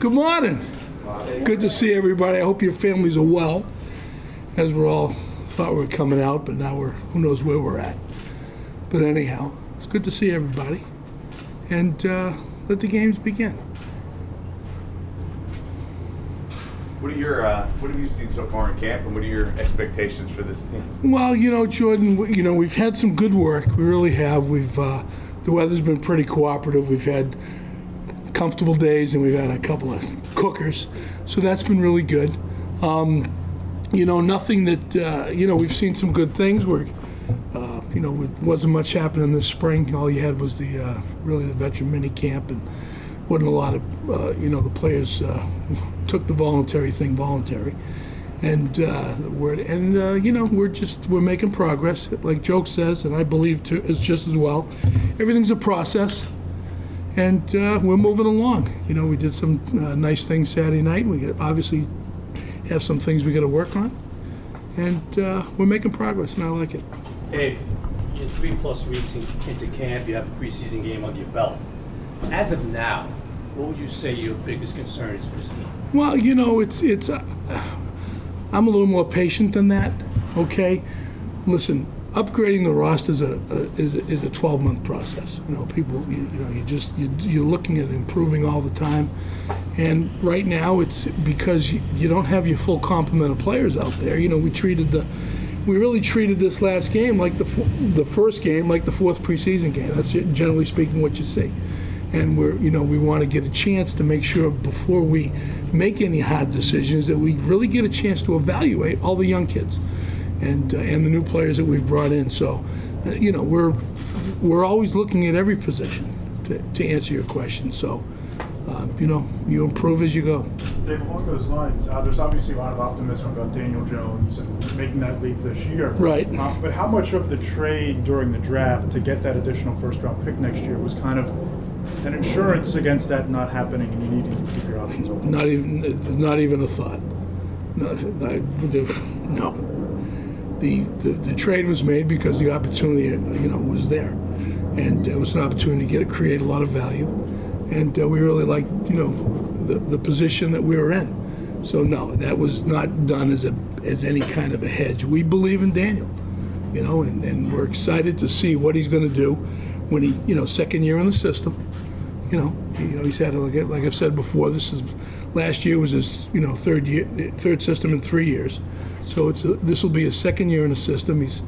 Good morning. Good to see everybody. I hope your families are well, as we're all thought we were coming out, but now we're who knows where we're at. But anyhow, it's good to see everybody, and uh, let the games begin. What are your uh, what have you seen so far in camp, and what are your expectations for this team? Well, you know, Jordan, we- you know, we've had some good work. We really have. We've uh, the weather's been pretty cooperative. We've had comfortable days, and we've had a couple of cookers, so that's been really good. Um, you know, nothing that uh, you know. We've seen some good things. We're uh, you know, it wasn't much happening this spring. All you had was the uh, really the veteran mini camp, and wasn't a lot of uh, you know the players uh, took the voluntary thing voluntary, and uh, the word and uh, you know we're just we're making progress. Like Joke says, and I believe too is just as well. Everything's a process, and uh, we're moving along. You know, we did some uh, nice things Saturday night. We obviously have some things we got to work on, and uh, we're making progress, and I like it. Dave, you're three plus weeks in, into camp, you have a preseason game under your belt. As of now, what would you say your biggest concern is for this team? Well, you know, it's it's. Uh, I'm a little more patient than that. Okay, listen, upgrading the roster is a, a is a, is a 12 month process. You know, people, you, you know, you just you, you're looking at improving all the time, and right now it's because you, you don't have your full complement of players out there. You know, we treated the. We really treated this last game like the the first game, like the fourth preseason game. That's generally speaking what you see and we're you know we want to get a chance to make sure before we make any hard decisions that we really get a chance to evaluate all the young kids and uh, and the new players that we've brought in so uh, you know we're we're always looking at every position to, to answer your question so uh, you know you improve as you go Dave, along those lines, uh, there's obviously a lot of optimism about Daniel Jones and making that leap this year. Right. Uh, but how much of the trade during the draft to get that additional first round pick next year was kind of an insurance against that not happening and you needing to keep your options open? not even not even a thought no, I- no. The, the the trade was made because the opportunity you know was there and it was an opportunity to get create a lot of value and uh, we really liked you know the, the position that we were in so no that was not done as a as any kind of a hedge we believe in Daniel you know and, and we're excited to see what he's going to do when he you know second year in the system you know, you know, he's had like, like I've said before. This is last year was his you know third year, third system in three years. So it's a, this will be his second year in the system. He's,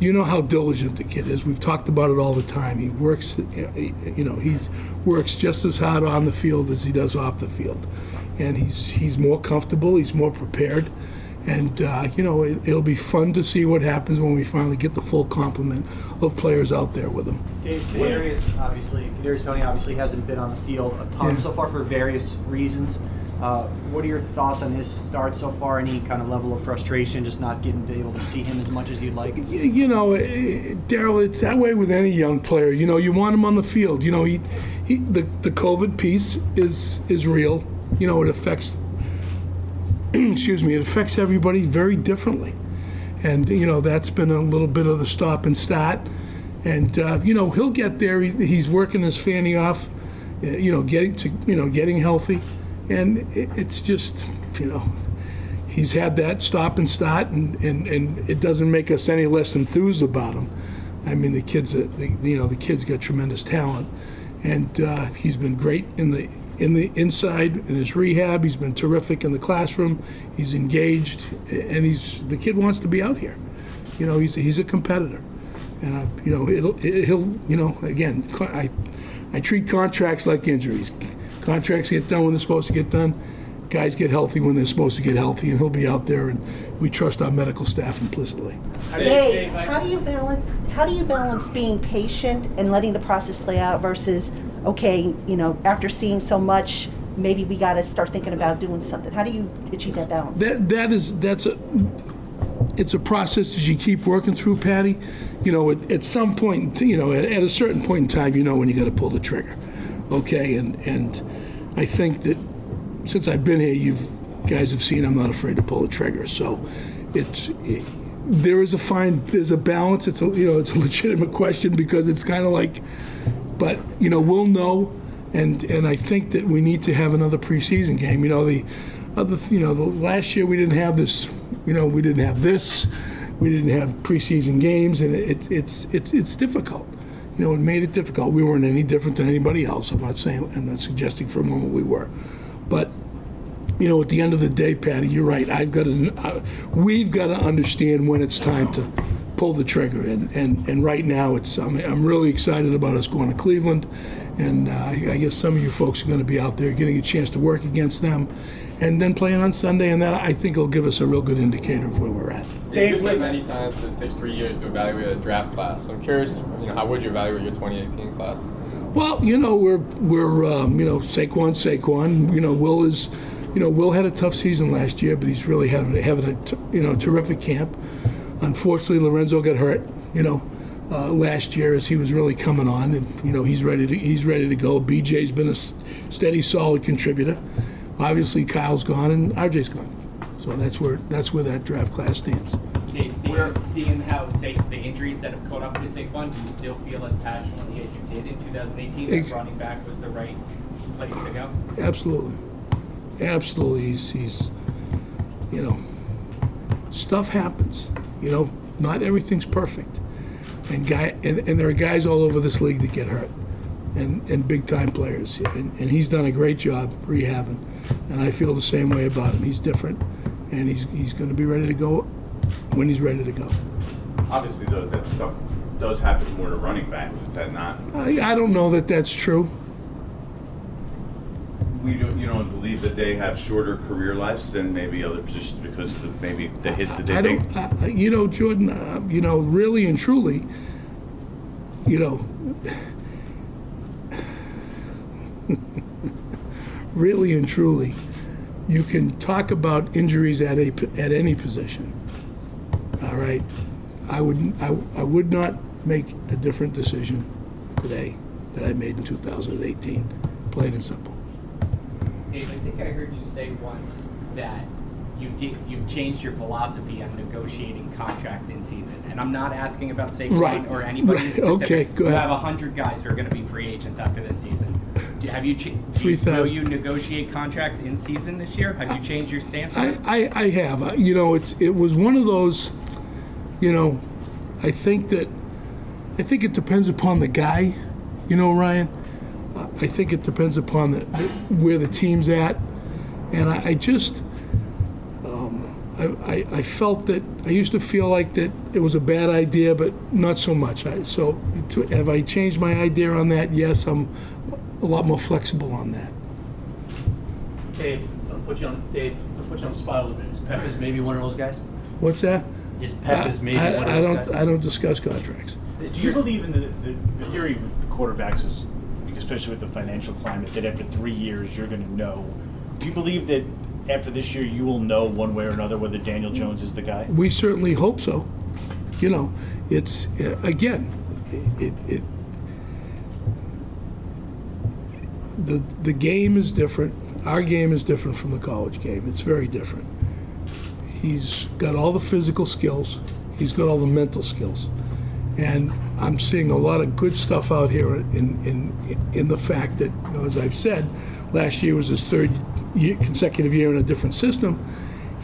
you know how diligent the kid is. We've talked about it all the time. He works, you know, he works just as hard on the field as he does off the field, and he's he's more comfortable. He's more prepared. And uh, you know it, it'll be fun to see what happens when we finally get the full complement of players out there with him. Dave, Kadarius obviously, Kadarius Toney obviously hasn't been on the field a ton Yeah. so far for various reasons. Uh, what are your thoughts on his start so far? Any kind of level of frustration, just not getting to able to see him as much as you'd like? Y- you know, eh, Daryl, it's that way with any young player. You know, you want him on the field. You know, he, he the the COVID piece is is real. You know, it affects. excuse me, it affects everybody very differently, and you know that's been a little bit of the stop and start. And uh, you know, he'll get there. He, he's working his fanny off. eh, You know, getting to you know getting healthy, and it, it's just you know he's had that stop and start, and, and, and it doesn't make us any less enthused about him. I mean, the kids, uh, the, you know, the kid's got tremendous talent, and uh, he's been great in the in the inside in his rehab. He's been terrific in the classroom. He's engaged, and he's the kid wants to be out here. You know, he's he's a competitor, and uh, you know, it'll it, he'll you know again, I I treat contracts like injuries. Contracts get done when they're supposed to get done. Guys get healthy when they're supposed to get healthy, and he'll be out there, and we trust our medical staff implicitly. Dave, how do you balance, how do you balance being patient and letting the process play out versus, okay, you know, after seeing so much, maybe we gotta start thinking about doing something? How do you achieve that balance? That that is that's a it's a process that you keep working through, Patty. You know, at, at some point, you know, at, at a certain point in time, you know when you got to pull the trigger. Okay, and and I think that since I've been here, you guys have seen I'm not afraid to pull the trigger. So it's it, there is a fine there's a balance. It's a you know it's a legitimate question because it's kind of like, but you know we'll know and and I think that we need to have another preseason game. You know, the other, you know, the last year we didn't have this. You know, we didn't have this. We didn't have preseason games, and it, it's it's it's difficult. You know, it made it difficult. We weren't any different than anybody else. I'm not saying, I'm not suggesting for a moment we were, but you know, at the end of the day, Patty, you're right. I've got to, uh, we've got to understand when it's time to pull the trigger. And, and, and right now, it's, I'm, I'm really excited about us going to Cleveland. And uh, I I guess some of you folks are going to be out there getting a chance to work against them and then playing on Sunday. And that, I think, will give us a real good indicator of where we're at. You've said many times that it takes three years to evaluate a draft class. So I'm curious, you know, how would you evaluate your 2018 class? Well, you know, we're we're um, you know Saquon, Saquon. You know, Will is, you know, Will had a tough season last year, but he's really having having a t- you know terrific camp. Unfortunately, Lorenzo got hurt. You know, uh, last year as he was really coming on, and you know he's ready to he's ready to go. BJ's been a s- steady, solid contributor. Obviously, Kyle's gone and RJ's gone. So that's where that's where that draft class stands. Dave, seeing, seeing how safe the injuries that have caught up to Saquon, do you still feel as passionately as you did in 2018 Ex- that running back was the right place to go? Absolutely. Absolutely. He's, he's, you know, stuff happens. You know, not everything's perfect. And guy and, and there are guys all over this league that get hurt. And, and big time players. And, and he's done a great job rehabbing. And I feel the same way about him. He's different. And he's, he's going to be ready to go when he's ready to go. Obviously, though, that stuff does happen more to running backs. Is that not? I, I don't know that that's true. We don't, you don't believe that they have shorter career lives than maybe other positions because of maybe the hits that they I don't, I- you know, Jordan, uh, you know, really and truly, you know, really and truly, you can talk about injuries at a, at any position. All right? I would, I, I would not make a different decision today that I made in 2018, plain and simple. Dave, I think I heard you say once that you did, you've changed your philosophy on negotiating contracts in season. And I'm not asking about Saquon Right. or anybody Right. Okay, go You have a hundred guys who are going to be free agents after this season. Have you, cha- do you, will 3,000. you negotiate contracts in season this year? Have you changed your stance I. I, I have. Uh, You know, it's it was one of those. You know, I think that I think it depends upon the guy. You know, Ryan. I think it depends upon the, the where the team's at, and I, I just. Um, I, I, I felt that I used to feel like that it was a bad idea, but not so much. I, so, to, have I changed my idea on that? Yes, I'm a lot more flexible on that. Dave, I'll put you on, Dave, I'll put you on the spot a little bit. Is Peppers maybe one of those guys? What's that? Is Peppers maybe I, one of I those don't. guys? I don't discuss contracts. Do you believe in the, the, the theory with the quarterbacks is, especially with the financial climate, that after three years you're going to know? Do you believe that after this year you will know one way or another whether Daniel Jones is the guy? We certainly hope so. You know, it's uh, again, it, it the the game is different. Our game is different from the college game. It's very different. He's got all the physical skills. He's got all the mental skills, and I'm seeing a lot of good stuff out here in in in the fact that, you know, as I've said, last year was his third year, consecutive year in a different system.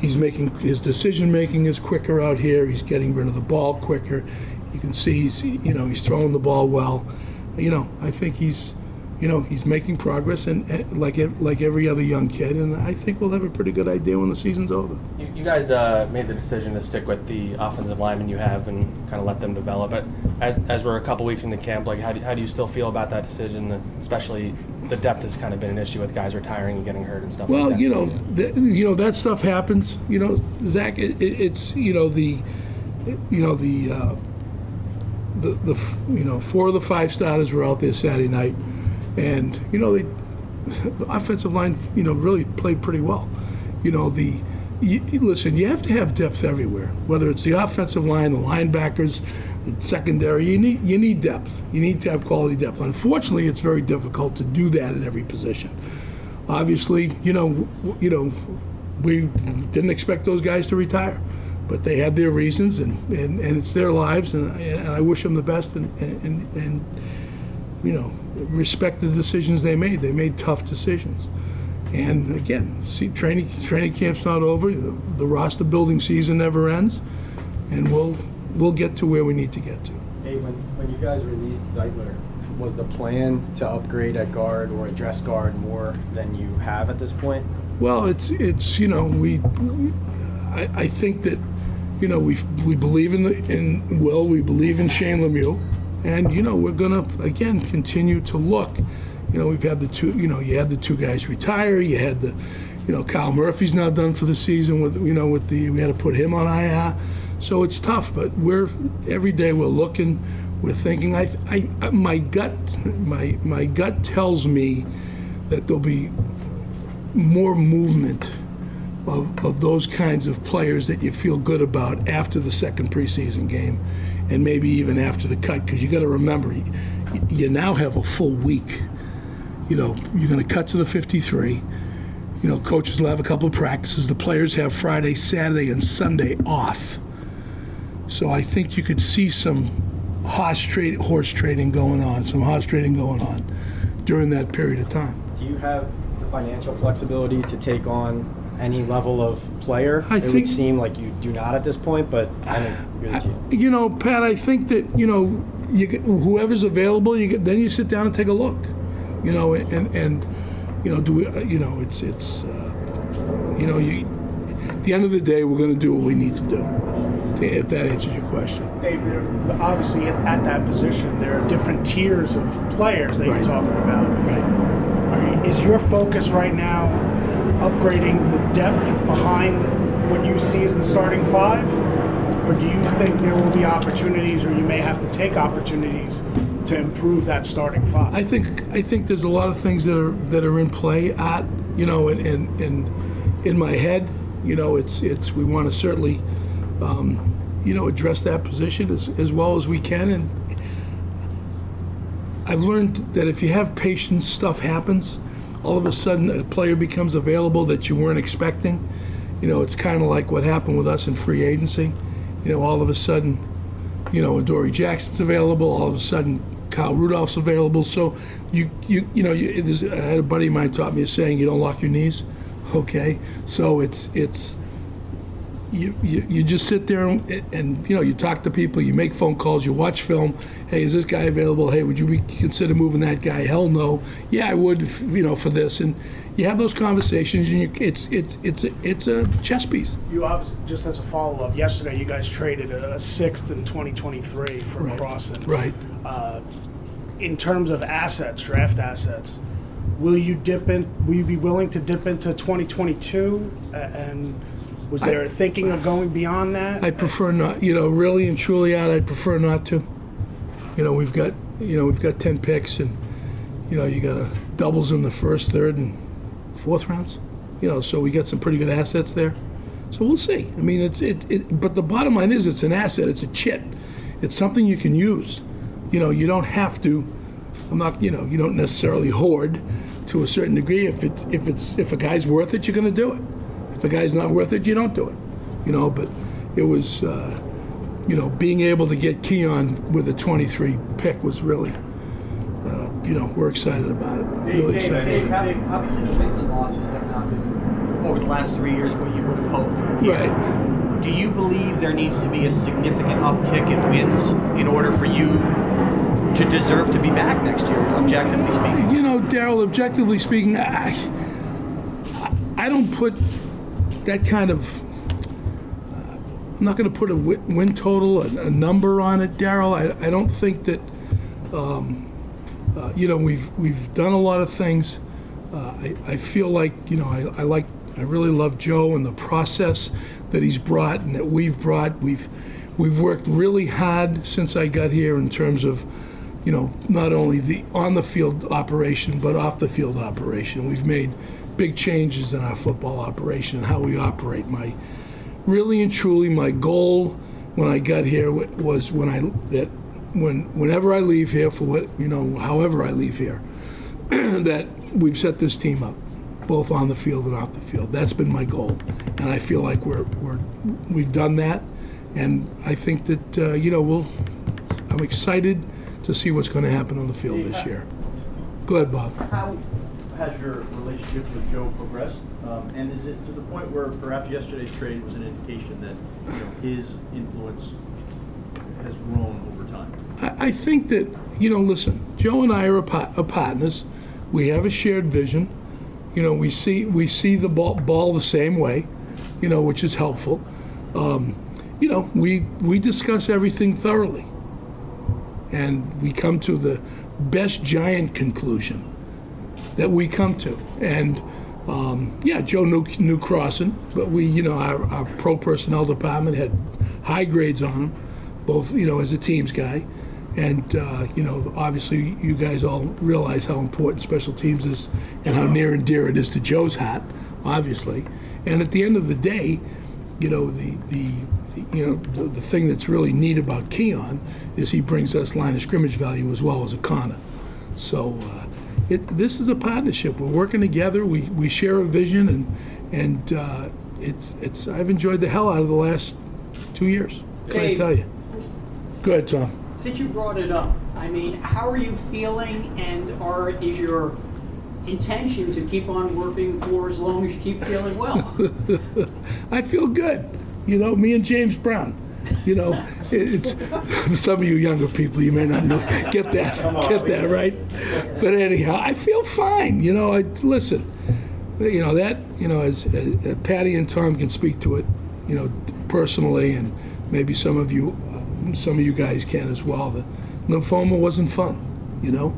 He's making his decision making is quicker out here. He's getting rid of the ball quicker. You can see he's you know he's throwing the ball well. You know I think he's you know he's making progress and, and like like every other young kid. And I think we'll have a pretty good idea when the season's over. You, you guys uh, made the decision to stick with the offensive linemen you have and kind of let them develop. But as, as we're a couple weeks into camp, like how do, how do you still feel about that decision? Especially the depth has kind of been an issue with guys retiring and getting hurt and stuff. Well, like that. you know, th- you know that stuff happens. You know, Zach, it, it, it's you know the, you know the, uh, the the you know four of the five starters were out there Saturday night, and you know they, the offensive line you know really played pretty well. You know the. You, listen, you have to have depth everywhere. Whether it's the offensive line, the linebackers, the secondary, you need you need depth. You need to have quality depth. Unfortunately, it's very difficult to do that at every position obviously, you know, you know, we didn't expect those guys to retire, but they had their reasons, and, and, and it's their lives, and, and I wish them the best. And, and, and you know, respect the decisions they made. They made tough decisions. And again, see, training training camp's not over. The, the roster building season never ends, and we'll we'll get to where we need to get to. Hey, when, when you guys released Zeitler, was the plan to upgrade at guard or address guard more than you have at this point? Well, it's it's you know we, we I, I think that you know we we believe in the in Will, we believe in Shane Lemieux, and you know we're gonna again continue to look. You know we've had the two you know you had the two guys retire, you had the you know Kyle Murphy's now done for the season with you know with the we had to put him on IR, so it's tough. But we're every day we're looking, we're thinking. I I my gut my my gut tells me that there'll be more movement of, of those kinds of players that you feel good about after the second preseason game and maybe even after the cut because you got to remember you, you now have a full week. You know you're going to cut to the 53 you know coaches will have a couple of practices. The players have friday saturday and sunday off. So i think you could see some horse, horse trading going on some horse trading going on during that period of time. Do you have the financial flexibility to take on any level of player? I it think- would seem like you do not at this point, but I think you're the GM. You know, Pat, I think that you know, you get, whoever's available, you get, then you sit down and take a look. You know, and and you know, do we? uh, You know, it's it's uh, you know, you. At the end of the day, we're going to do what we need to do. If that answers your question. Dave, there- obviously at, at that position, there are different tiers of players that Right. you're talking about. Right. Are you, is your focus right now upgrading the depth behind what you see as the starting five? Or do you think there will be opportunities, or you may have to take opportunities to improve that starting five? I think I think there's a lot of things that are that are in play at you know and and, in my head you know it's it's we want to certainly um, you know address that position as, as well as we can and I've learned that if you have patience stuff happens all of a sudden a player becomes available that you weren't expecting you know it's kind of like what happened with us in free agency you know all of a sudden you know, Adoree Jackson's available. All of a sudden, Kyle Rudolph's available. So you you you know, you, I had a buddy of mine taught me a saying: you don't lock your knees. Okay, so it's it's you, you, you just sit there and, and you know you talk to people, you make phone calls, you watch film. Hey, is this guy available? Hey, would you consider moving that guy? Hell no. Yeah, I would. if, You know, for this, and you have those conversations, and you, it's it's it's a, it's a chess piece. You obviously, just as a follow up, yesterday you guys traded a, a sixth in 2023 for Right. Crossen. Right. Uh, in terms of assets, draft assets, will you dip in? Will you be willing to dip into 2022? And was there thinking of going beyond that? I prefer not, you know, really and truly out, I prefer not to. You know, we've got, you know, we've got 10 picks and, you know, you got a doubles in the first, third, and fourth rounds. You know, so we got some pretty good assets there. So we'll see. I mean, it's, it, it but the bottom line is it's an asset, it's a chit. It's something you can use. You know, you don't have to, I'm not, you know, you don't necessarily hoard to a certain degree. If it's, if it's, if a guy's worth it, you're going to do it. If a guy's not worth it, you don't do it. You know, but it was, uh, you know, being able to get Keion with a 23 pick was really, uh, you know, we're excited about it. Really Dave, excited. Dave, Dave, obviously the wins and losses have not been over the last three years what you would have hoped. Right. Do you believe there needs to be a significant uptick in wins in order for you to deserve to be back next year, objectively speaking? You know, Daryl, objectively speaking, I, I don't put that kind of. I'm not going to put a win total, a, a number on it, Daryl. I, I don't think that. Um, uh, you know, we've we've done a lot of things. Uh, I, I feel like you know I, I like I really love Joe and the process that he's brought and that we've brought. We've we've worked really hard since I got here in terms of you know not only the on the field operation but off the field operation. We've made big changes in our football operation and how we operate. My really and truly my goal when I got here was when I that when whenever I leave here for what you know however I leave here that we've set this team up both on the field and off the field that's been my goal and I feel like we're, we're we've done that and I think that uh, you know we'll I'm excited to see what's going to happen on the field this year. Go ahead, Bob. Has your relationship with Joe progressed? Um, and is it to the point where perhaps yesterday's trade was an indication that you know, his influence has grown over time? I, I think that, you know, listen, Joe and I are, a partners. We have a shared vision. You know, we see we see the ball, ball the same way, you know, which is helpful. Um, you know, we we discuss everything thoroughly, and we come to the best giant conclusion that we come to. And um, yeah, Joe knew, knew Crossen, but we, you know, our, our pro personnel department had high grades on him, both, you know, as a teams guy. And, uh, you know, obviously you guys all realize how important special teams is and how near and dear it is to Joe's heart, obviously. And at the end of the day, you know, the, the you know, the, the thing that's really neat about Keion is he brings us line of scrimmage value as well as a corner. So uh, it, this is a partnership. We're working together. We, we share a vision, and and uh, it's it's. I've enjoyed the hell out of the last two years. Can I tell you? Go ahead, Tom. Since you brought it up, I mean, how are you feeling, and are is your intention to keep on working for as long as you keep feeling well? I feel good. You know, me and James Brown. You know, it's some of you younger people, you may not know, get that, get that right. But anyhow, I feel fine. You know, I listen. You know that. You know, as, as Patty and Tom can speak to it. You know, personally, and maybe some of you, some of you guys can as well. The lymphoma wasn't fun. You know,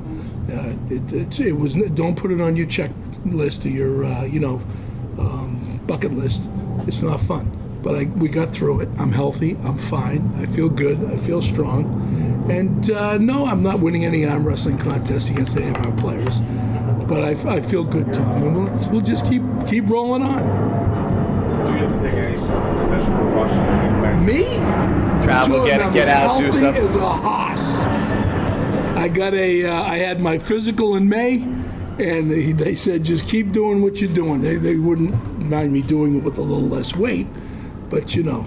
uh, it, it, it was. Don't put it on your checklist or your, uh, you know, um, bucket list. It's not fun. But I, we got through it. I'm healthy. I'm fine. I feel good. I feel strong. And uh, no, I'm not winning any arm wrestling contests against any of our players. But I, I feel good, Tom. And we'll, we'll just keep keep rolling on. Did you have to take any special precautions? as? Me? Travel, Jordan, get- I'm get out, do healthy something. as a hoss. I got a. Uh, I had my physical in May, and they, they said just keep doing what you're doing. They, they wouldn't mind me doing it with a little less weight, but you know,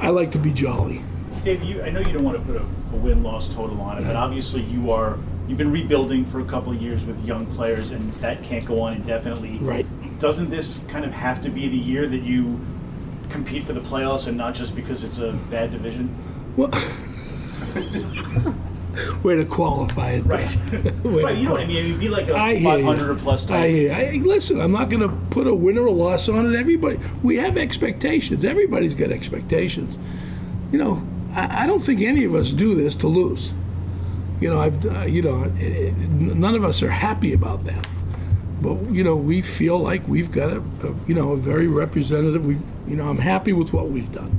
I like to be jolly. Dave, you, I know you don't want to put a, a win-loss total on it, but obviously you are, you've been rebuilding for a couple of years with young players, and that can't go on indefinitely. Right. Doesn't this kind of have to be the year that you compete for the playoffs, and not just because it's a bad division? Well, way to qualify it. Right. Right. You know what I mean? It'd be like a I 500 plus type. I hear. I, listen, I'm not going to put a win or a loss on it. Everybody, we have expectations. Everybody's got expectations. You know, I, I don't think any of us do this to lose. You know, I've, uh, you know, it, it, none of us are happy about that. But you know, we feel like we've got a, a you know, a very representative. We, you know, I'm happy with what we've done.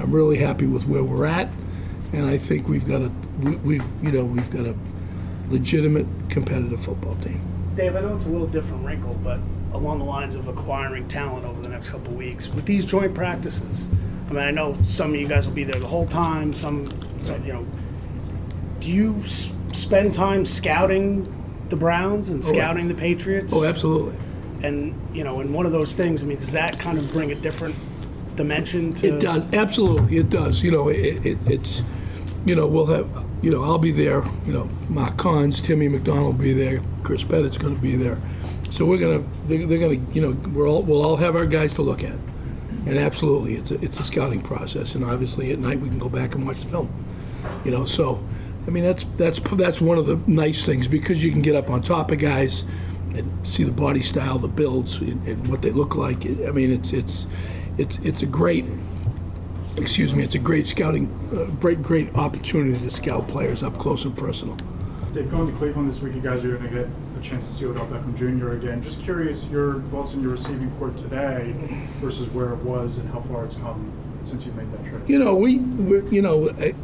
I'm really happy with where we're at, and I think we've got a, we, we've, you know, we've got a legitimate competitive football team. Dave, I know it's a little different wrinkle, but along the lines of acquiring talent over the next couple of weeks with these joint practices. I mean, I know some of you guys will be there the whole time. Some, some you know. Do you s- spend time scouting the Browns and Oh, scouting the Patriots? Oh, absolutely. And you know, in one of those things, I mean, does that kind of bring a different dimension to? It does, absolutely, it does. You know, it, it, it's, you know, we'll have, you know, I'll be there, you know, Mark Koncz, Timmy McDonnell will be there, Chris Pettit's gonna be there. So we're gonna, they're, they're gonna, you know, we're all, we'll all have our guys to look at. And absolutely, it's a, it's a scouting process, and obviously at night we can go back and watch the film. You know, so, I mean, that's, that's, that's one of the nice things, because you can get up on top of guys and see the body style, the builds, and, and what they look like. I mean, it's, it's, it's, it's a great, excuse me, it's a great scouting, uh, great, great opportunity to scout players up close and personal. Dave, going to Cleveland this week, you guys are going to get a chance to see Odell Beckham Jr. again. Just curious, your thoughts on your receiving corps today versus where it was and how far it's come since you made that trip. You know, we, you know, I,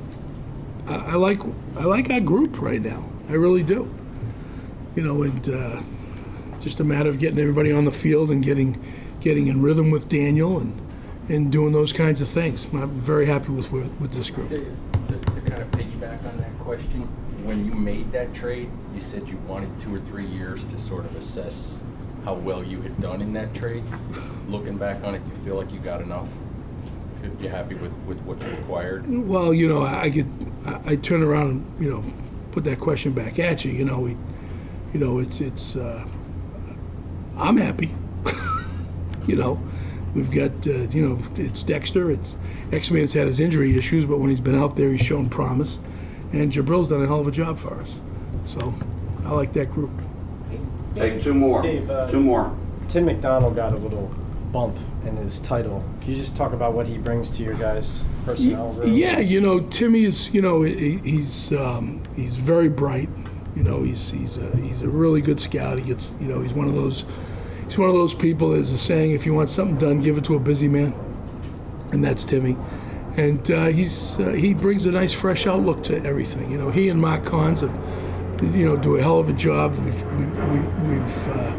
I I like, I like our group right now. I really do. You know, and uh, just a matter of getting everybody on the field and getting, getting in rhythm with Daniel and, and doing those kinds of things. I'm very happy with where, with this group. To, to, to kind of piggyback on that question, when you made that trade, you said you wanted two or three years to sort of assess how well you had done in that trade. Looking back on it, you feel like you got enough? You're happy with, with what you acquired? Well, you know, I I could, I, I turn around, and, you know, put that question back at you. You know, we, you know, it's it's. Uh, I'm happy. you know, we've got uh, you know it's Dexter. It's Ximines had his injury issues, but when he's been out there, he's shown promise, and Jabrill's done a hell of a job for us. So I like that group. Take two more. Dave, uh, Two more. Tim McDonnell got a little bump in his title. Can you just talk about what he brings to your guys' personnel room? Yeah, you know, Timmy is, you know, he- he's um, he's very bright. You know, he's he's a, he's a really good scout. He gets, you know, he's one of those he's one of those people. There's a saying: if you want something done, give it to a busy man, and that's Timmy. And uh, he's uh, he brings a nice, fresh outlook to everything. You know, he and Mark Collins have, you know, do a hell of a job. We've we, we, we've uh,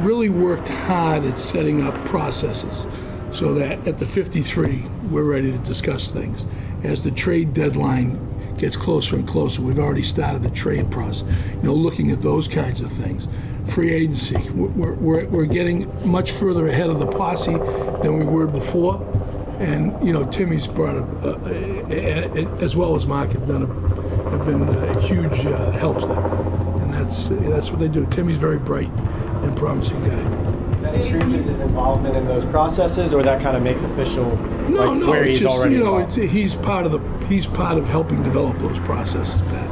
really worked hard at setting up processes so that at the 53 we're ready to discuss things. As the trade deadline gets closer and closer, we've already started the trade process. You know, looking at those kinds of things. Free agency, we're, we're, we're getting much further ahead of the posse than we were before. And you know, Timmy's brought a, a, a, a as well as Mark have done a, have been uh huge uh, helps there, and that's that's what they do. Timmy's very bright and promising guy. That increases his involvement in those processes, or that kind of makes official No, like, no, where it's he's just, already you know, involved. it's, he's part of the he's part of helping develop those processes, Pat.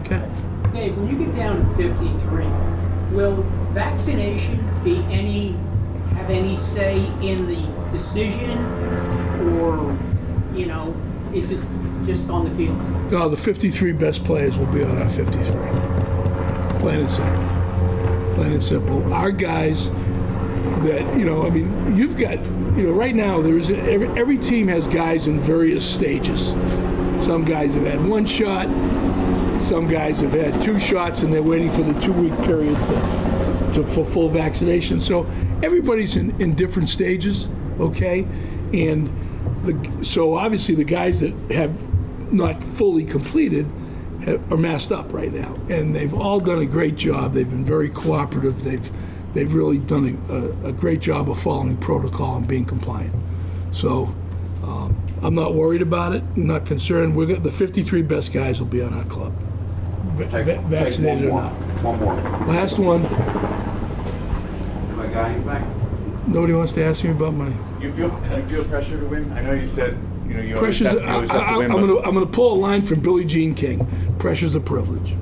Okay. Dave, when you get down to 53, will vaccination be any, have any say in the decision? Or, you know, is it just on the field? No, the 53 best players will be on our 53. Plain and simple. Plain and simple. Our guys that, you know, I mean, you've got, you know, right now there is, every, every team has guys in various stages. Some guys have had one shot, some guys have had two shots and they're waiting for the two week period to, to for full vaccination. So everybody's in, in different stages, okay? And the, so obviously the guys that have not fully completed have, are masked up right now, and they've all done a great job. They've been very cooperative. They've they've really done a, a, a great job of following protocol and being compliant. So um, I'm not worried about it. I'm not concerned. We're the 53 best guys will be on our club, va- Take- va- vaccinated or not. One more. Last one. Have I got anything? Nobody wants to ask me about my You feel you feel pressure to win? I know you said you know you always pressures. have, I, you always have to I, win. I'm gonna I'm gonna pull a line from Billie Jean King. Pressure's a privilege.